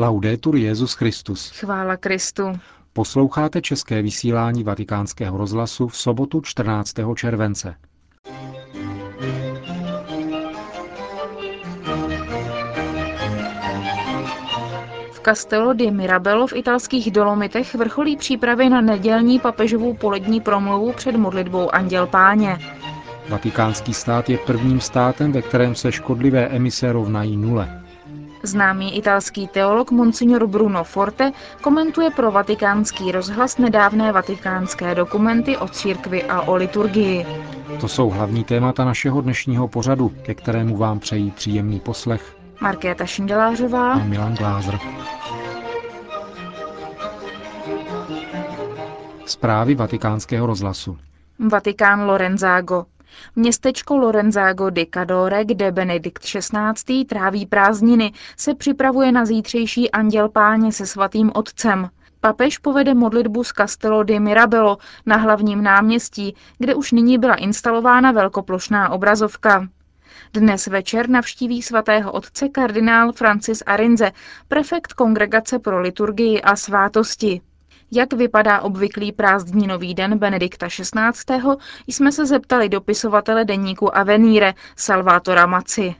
Laudetur Jezus Christus. Chvála Kristu. Posloucháte české vysílání Vatikánského rozhlasu v sobotu 14. července. V Castello di Mirabello v italských Dolomitech vrcholí přípravy na nedělní papežovou polední promluvu před modlitbou Anděl Páně. Vatikánský stát je prvním státem, ve kterém se škodlivé emise rovnají nule. Známý italský teolog Monsignor Bruno Forte komentuje pro vatikánský rozhlas nedávné vatikánské dokumenty o církvi a o liturgii. To jsou hlavní témata našeho dnešního pořadu, ke kterému vám přejí příjemný poslech Markéta Šindelářová a Milan Glázer. Zprávy vatikánského rozhlasu. Vatikán Lorenzago. Městečko Lorenzago di Cadore, kde Benedikt XVI. tráví prázdniny, se připravuje na zítřejší anděl páně se svatým otcem. Papež povede modlitbu z Castello di Mirabello na hlavním náměstí, kde už nyní byla instalována velkoplošná obrazovka. Dnes večer navštíví svatého otce kardinál Francis Arinze, prefekt Kongregace pro liturgii a svátosti. Jak vypadá obvyklý prázdninový den Benedikta XVI. jsme se zeptali dopisovatele deníku Avenire Salvatora Maci.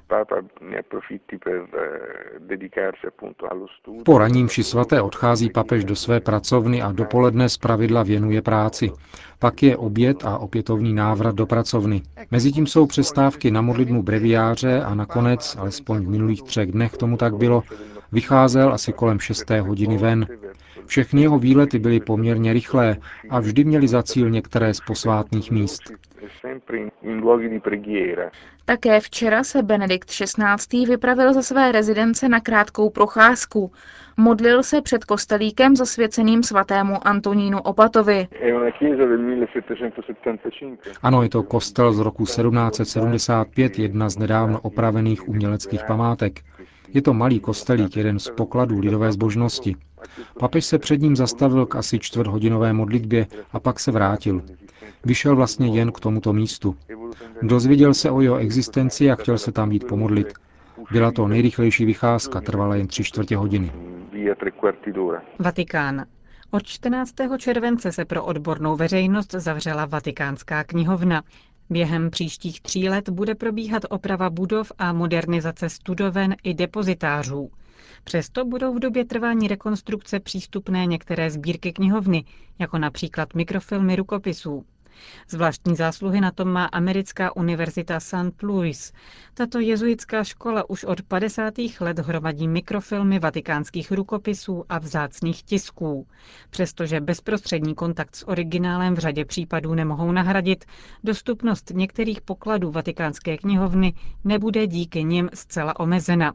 Po raním ši svaté odchází papež do své pracovny a dopoledne zpravidla věnuje práci. Pak je oběd a opětovný návrat do pracovny. Mezitím jsou přestávky na modlitbu breviáře a nakonec, alespoň v minulých třech dnech tomu tak bylo, vycházel asi kolem šesté hodiny ven. Všechny jeho výlety byly poměrně rychlé a vždy měly za cíl některé z posvátných míst. Také včera se Benedikt XVI. vypravil ze své rezidence na krátkou procházku. Modlil se před kostelíkem zasvěceným svatému Antonínu Opatovi. Ano, je to kostel z roku 1775, jedna z nedávno opravených uměleckých památek. Je to malý kostelík, jeden z pokladů lidové zbožnosti. Papež se před ním zastavil k asi čtvrthodinové modlitbě a pak se vrátil. Vyšel vlastně jen k tomuto místu. Dozvěděl se o jeho existenci a chtěl se tam jít pomodlit. Byla to nejrychlejší vycházka, trvala jen tři čtvrtě hodiny. Vatikán. Od 14. července se pro odbornou veřejnost zavřela Vatikánská knihovna. Během příštích tří let bude probíhat oprava budov a modernizace studoven i depozitářů. Přesto budou v době trvání rekonstrukce přístupné některé sbírky knihovny, jako například mikrofilmy rukopisů. Zvláštní zásluhy na tom má americká univerzita St. Louis. Tato jezuitská škola už od 50. let hromadí mikrofilmy vatikánských rukopisů a vzácných tisků. Přestože bezprostřední kontakt s originálem v řadě případů nemohou nahradit, dostupnost některých pokladů vatikánské knihovny nebude díky nim zcela omezena.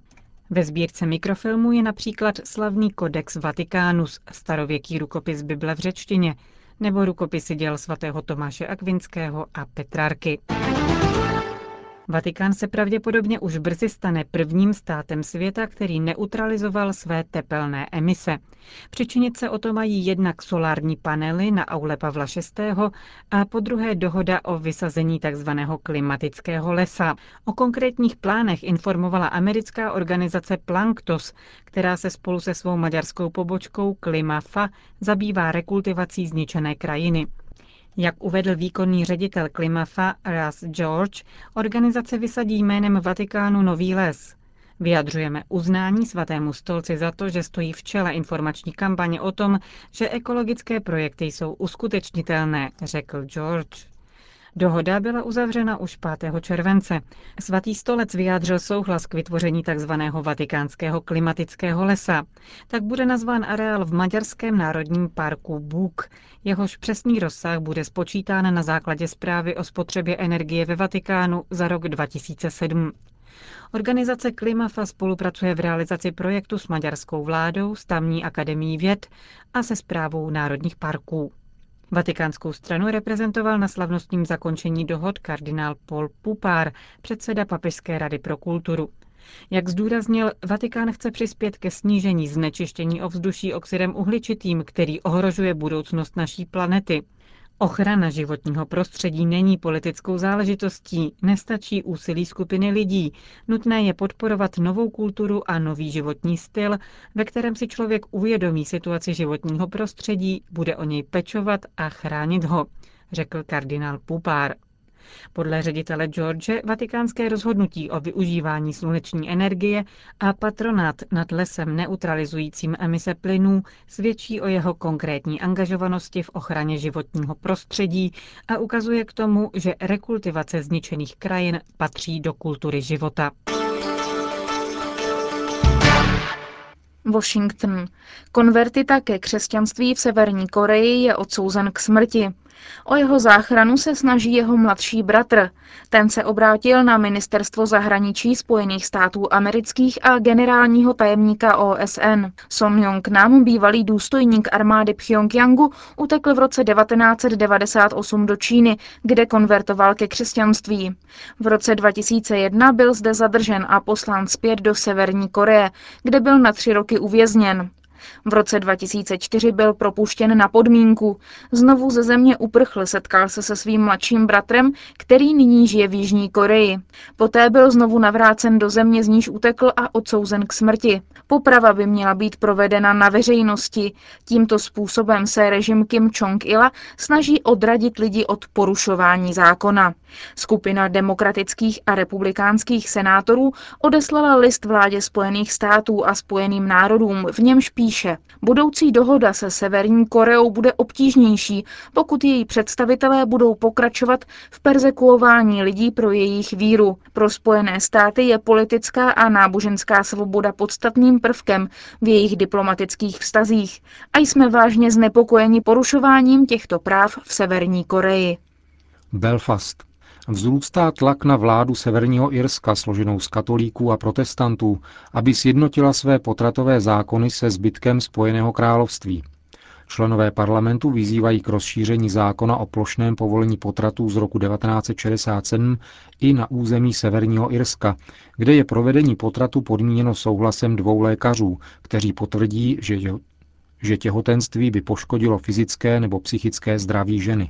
Ve sbírce mikrofilmů je například slavný Codex Vaticanus, starověký rukopis Bible v řečtině, nebo rukopisy děl svatého Tomáše Akvinského a Petrarky. Vatikán se pravděpodobně už brzy stane prvním státem světa, který neutralizoval své tepelné emise. Přičinit se o to mají jednak solární panely na aule Pavla VI. a po druhé dohoda o vysazení tzv. klimatického lesa. O konkrétních plánech informovala americká organizace Planktos, která se spolu se svou maďarskou pobočkou Klimafa zabývá rekultivací zničené krajiny. Jak uvedl výkonný ředitel Klimafa Ras George, organizace vysadí jménem Vatikánu nový les. Vyjadřujeme uznání svatému stolci za to, že stojí v čele informační kampaně o tom, že ekologické projekty jsou uskutečnitelné, řekl George. Dohoda byla uzavřena už 5. července. Svatý stolec vyjádřil souhlas k vytvoření tzv. vatikánského klimatického lesa. Tak bude nazván areál v maďarském národním parku Bůk. Jehož přesný rozsah bude spočítán na základě zprávy o spotřebě energie ve Vatikánu za rok 2007. Organizace Klimafa spolupracuje v realizaci projektu s maďarskou vládou, s tamní akademií věd a se zprávou národních parků. Vatikánskou stranu reprezentoval na slavnostním zakončení dohod kardinál Paul Pupár, předseda Papežské rady pro kulturu. Jak zdůraznil, Vatikán chce přispět ke snížení znečištění ovzduší oxidem uhličitým, který ohrožuje budoucnost naší planety. Ochrana životního prostředí není politickou záležitostí, nestačí úsilí skupiny lidí. Nutné je podporovat novou kulturu a nový životní styl, ve kterém si člověk uvědomí situaci životního prostředí, bude o něj pečovat a chránit ho, řekl kardinál Pupár. Podle ředitele George vatikánské rozhodnutí o využívání sluneční energie a patronát nad lesem neutralizujícím emise plynů svědčí o jeho konkrétní angažovanosti v ochraně životního prostředí a ukazuje k tomu, že rekultivace zničených krajin patří do kultury života. Washington. Konvertita ke křesťanství v Severní Koreji je odsouzen k smrti. O jeho záchranu se snaží jeho mladší bratr. Ten se obrátil na ministerstvo zahraničí Spojených států amerických a generálního tajemníka OSN. Son Yong Nam, bývalý důstojník armády Pyongyangu, utekl v roce 1998 do Číny, kde konvertoval ke křesťanství. V roce 2001 byl zde zadržen a poslán zpět do Severní Koreje, kde byl na tři roky uvězněn. V roce 2004 byl propuštěn na podmínku. Znovu ze země uprchl, setkal se se svým mladším bratrem, který nyní žije v Jižní Koreji. Poté byl znovu navrácen do země, z níž utekl a odsouzen k smrti. Poprava by měla být provedena na veřejnosti. Tímto způsobem se režim Kim Jong-ila snaží odradit lidi od porušování zákona. Skupina demokratických a republikánských senátorů odeslala list vládě Spojených států a Spojeným národům, v němž píše, budoucí dohoda se Severní Koreou bude obtížnější, pokud její představitelé budou pokračovat v persekuování lidí pro jejich víru. Pro Spojené státy je politická a náboženská svoboda podstatným prvkem v jejich diplomatických vztazích a jsme vážně znepokojeni porušováním těchto práv v Severní Koreji. Belfast. Vzrůstá tlak na vládu Severního Irska, složenou z katolíků a protestantů, aby sjednotila své potratové zákony se zbytkem Spojeného království. Členové parlamentu vyzývají k rozšíření zákona o plošném povolení potratů z roku 1967 i na území Severního Irska, kde je provedení potratu podmíněno souhlasem dvou lékařů, kteří potvrdí, že, že těhotenství by poškodilo fyzické nebo psychické zdraví ženy.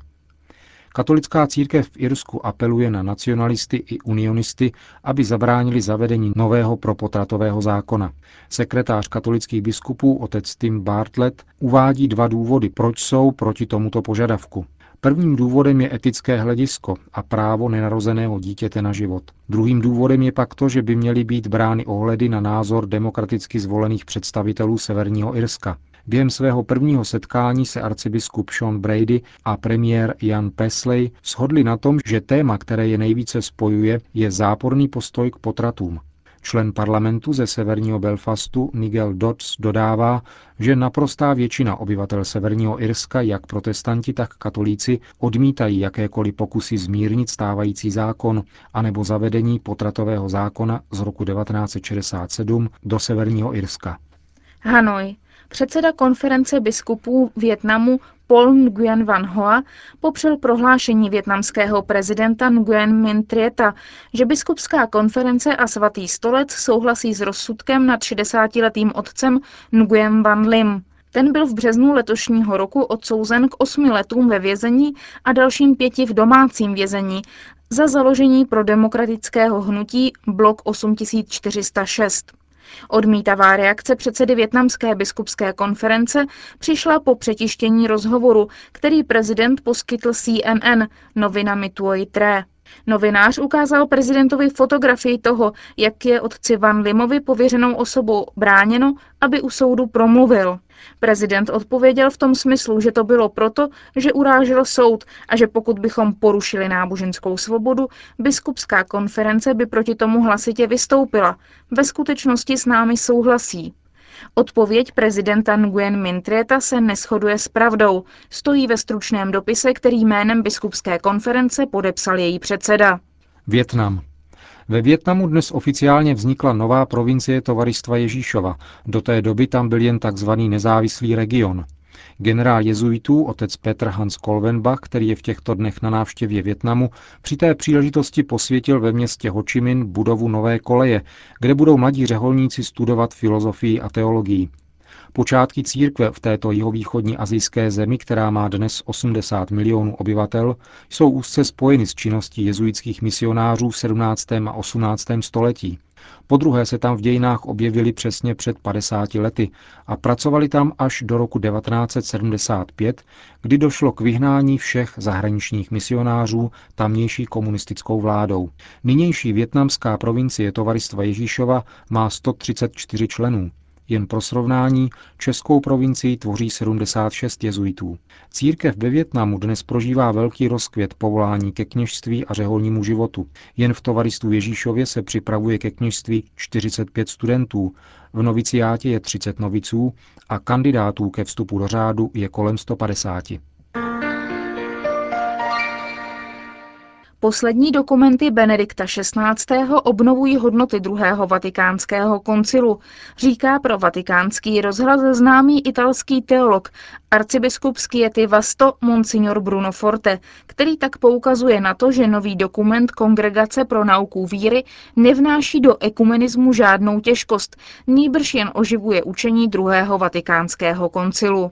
Katolická církev v Irsku apeluje na nacionalisty i unionisty, aby zabránili zavedení nového propotratového zákona. Sekretář katolických biskupů otec Tim Bartlett uvádí dva důvody, proč jsou proti tomuto požadavku. Prvním důvodem je etické hledisko a právo nenarozeného dítěte na život. Druhým důvodem je pak to, že by měly být brány ohledy na názor demokraticky zvolených představitelů Severního Irska. Během svého prvního setkání se arcibiskup Sean Brady a premiér Jan Pesley shodli na tom, že téma, které je nejvíce spojuje, je záporný postoj k potratům. Člen parlamentu ze severního Belfastu Nigel Dodds dodává, že naprostá většina obyvatel severního Irska, jak protestanti, tak katolíci, odmítají jakékoliv pokusy zmírnit stávající zákon anebo zavedení potratového zákona z roku 1967 do severního Irska. Hanoj. Předseda konference biskupů Větnamu Paul Nguyen Van Hoa popřel prohlášení větnamského prezidenta Nguyen Minh Trieta, že biskupská konference a svatý stolec souhlasí s rozsudkem nad 60-letým otcem Nguyen Van Lim. Ten byl v březnu letošního roku odsouzen k osmi letům ve vězení a dalším pěti v domácím vězení za založení pro demokratického hnutí Blok 8406. Odmítavá reakce předsedy Větnamské biskupské konference přišla po přetištění rozhovoru, který prezident poskytl CNN novinami Tuoi Tre. Novinář ukázal prezidentovi fotografii toho, jak je otci Van Limovi pověřenou osobou bráněno, aby u soudu promluvil. Prezident odpověděl v tom smyslu, že to bylo proto, že urážel soud a že pokud bychom porušili náboženskou svobodu, biskupská konference by proti tomu hlasitě vystoupila. Ve skutečnosti s námi souhlasí. Odpověď prezidenta Nguyen Mintrieta se neschoduje s pravdou. Stojí ve stručném dopise, který jménem biskupské konference podepsal její předseda. Větnam. Ve Větnamu dnes oficiálně vznikla nová provincie Tovaristva Ježíšova. Do té doby tam byl jen tzv. nezávislý region. Generál jezuitů, otec Petr Hans Kolvenbach, který je v těchto dnech na návštěvě Větnamu, při té příležitosti posvětil ve městě Ho Chi Minh budovu nové koleje, kde budou mladí řeholníci studovat filozofii a teologii. Počátky církve v této jihovýchodní azijské zemi, která má dnes 80 milionů obyvatel, jsou úzce spojeny s činností jezuitských misionářů v 17. a 18. století. Po druhé se tam v dějinách objevili přesně před 50 lety a pracovali tam až do roku 1975, kdy došlo k vyhnání všech zahraničních misionářů tamnější komunistickou vládou. Nynější větnamská provincie Tovaristva Ježíšova má 134 členů. Jen pro srovnání, českou provincii tvoří 76 jezuitů. Církev ve Větnamu dnes prožívá velký rozkvět povolání ke kněžství a řeholnímu životu. Jen v tovaristu Ježíšově se připravuje ke kněžství 45 studentů, v noviciátě je 30 noviců a kandidátů ke vstupu do řádu je kolem 150. Poslední dokumenty Benedikta XVI. obnovují hodnoty druhého vatikánského koncilu, říká pro vatikánský rozhlas známý italský teolog, arcibiskup Skiety Vasto Monsignor Bruno Forte, který tak poukazuje na to, že nový dokument Kongregace pro nauku víry nevnáší do ekumenismu žádnou těžkost, nýbrž jen oživuje učení druhého vatikánského koncilu.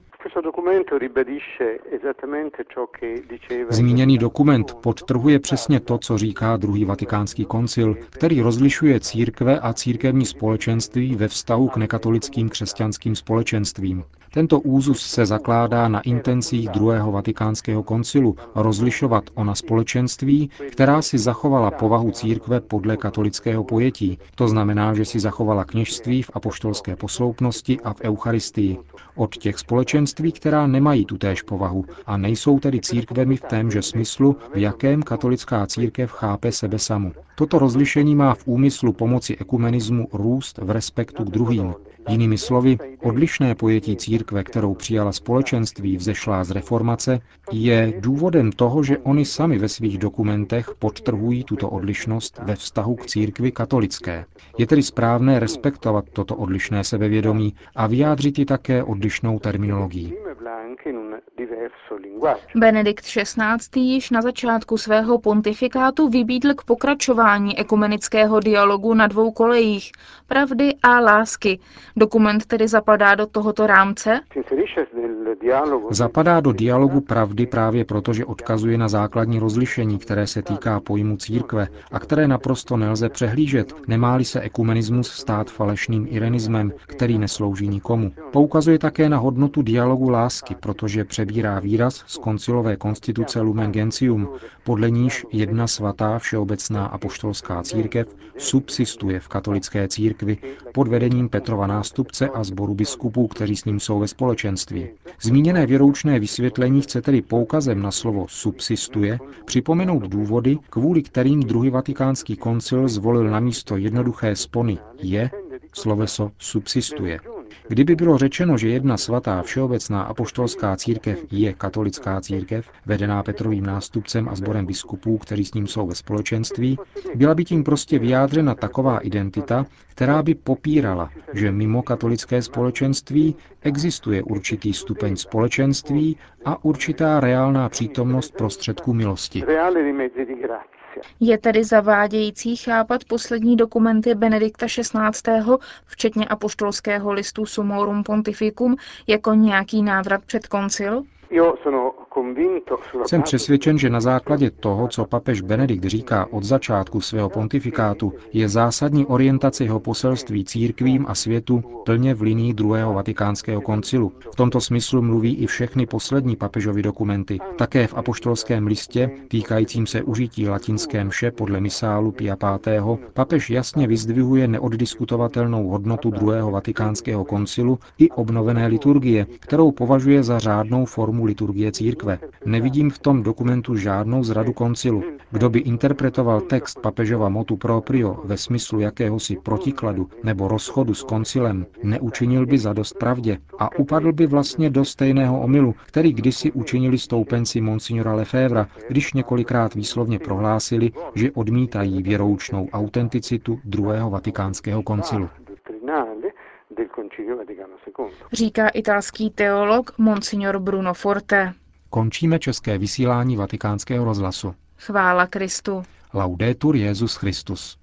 Zmíněný dokument podtrhuje přesně to, co říká druhý vatikánský koncil, který rozlišuje církve a církevní společenství ve vztahu k nekatolickým křesťanským společenstvím. Tento úzus se zakládá na intencích druhého vatikánského koncilu rozlišovat ona společenství, která si zachovala povahu církve podle katolického pojetí. To znamená, že si zachovala kněžství v apoštolské posloupnosti a v Eucharistii. Od těch společenství, která nemají tutéž povahu a nejsou tedy církvemi v témže smyslu, v jakém katolická církev chápe sebe samu. Toto rozlišení má v úmyslu pomoci ekumenismu růst v respektu k druhým, Jinými slovy, odlišné pojetí církve, kterou přijala společenství vzešlá z reformace, je důvodem toho, že oni sami ve svých dokumentech podtrhují tuto odlišnost ve vztahu k církvi katolické. Je tedy správné respektovat toto odlišné sebevědomí a vyjádřit ji také odlišnou terminologií. Benedikt XVI. již na začátku svého pontifikátu vybídl k pokračování ekumenického dialogu na dvou kolejích, pravdy a lásky. Dokument tedy zapadá do tohoto rámce? Zapadá do dialogu pravdy právě proto, že odkazuje na základní rozlišení, které se týká pojmu církve a které naprosto nelze přehlížet, nemáli se ekumenismus stát falešným irenismem, který neslouží nikomu. Poukazuje také na hodnotu dialogu lásky, protože přebírá výraz z koncilové konstituce Lumen Gentium, podle níž jedna svatá všeobecná apoštolská církev subsistuje v katolické církvi pod vedením Petrova nástupce a sboru biskupů, kteří s ním jsou ve společenství. Zmíněné věroučné vysvětlení chce tedy poukazem na slovo subsistuje připomenout důvody, kvůli kterým druhý vatikánský koncil zvolil na místo jednoduché spony je sloveso subsistuje. Kdyby bylo řečeno, že jedna svatá všeobecná apoštolská církev je katolická církev, vedená Petrovým nástupcem a sborem biskupů, kteří s ním jsou ve společenství, byla by tím prostě vyjádřena taková identita, která by popírala, že mimo katolické společenství existuje určitý stupeň společenství a určitá reálná přítomnost prostředků milosti. Je tedy zavádějící chápat poslední dokumenty Benedikta XVI., včetně apoštolského listu Sumorum Pontificum, jako nějaký návrat před koncil? Jsem přesvědčen, že na základě toho, co papež Benedikt říká od začátku svého pontifikátu, je zásadní orientace jeho poselství církvím a světu plně v linii druhého vatikánského koncilu. V tomto smyslu mluví i všechny poslední papežovy dokumenty. Také v apoštolském listě, týkajícím se užití latinské mše podle misálu Pia V., papež jasně vyzdvihuje neoddiskutovatelnou hodnotu druhého vatikánského koncilu i obnovené liturgie, kterou považuje za řádnou formu liturgie církve. Nevidím v tom dokumentu žádnou zradu koncilu. Kdo by interpretoval text papežova motu proprio ve smyslu jakéhosi protikladu nebo rozchodu s koncilem, neučinil by za dost pravdě a upadl by vlastně do stejného omylu, který kdysi učinili stoupenci Monsignora Lefevra, když několikrát výslovně prohlásili, že odmítají věroučnou autenticitu druhého vatikánského koncilu. Říká italský teolog Monsignor Bruno Forte. Končíme české vysílání vatikánského rozhlasu. Chvála Kristu. Laudetur Jezus Christus.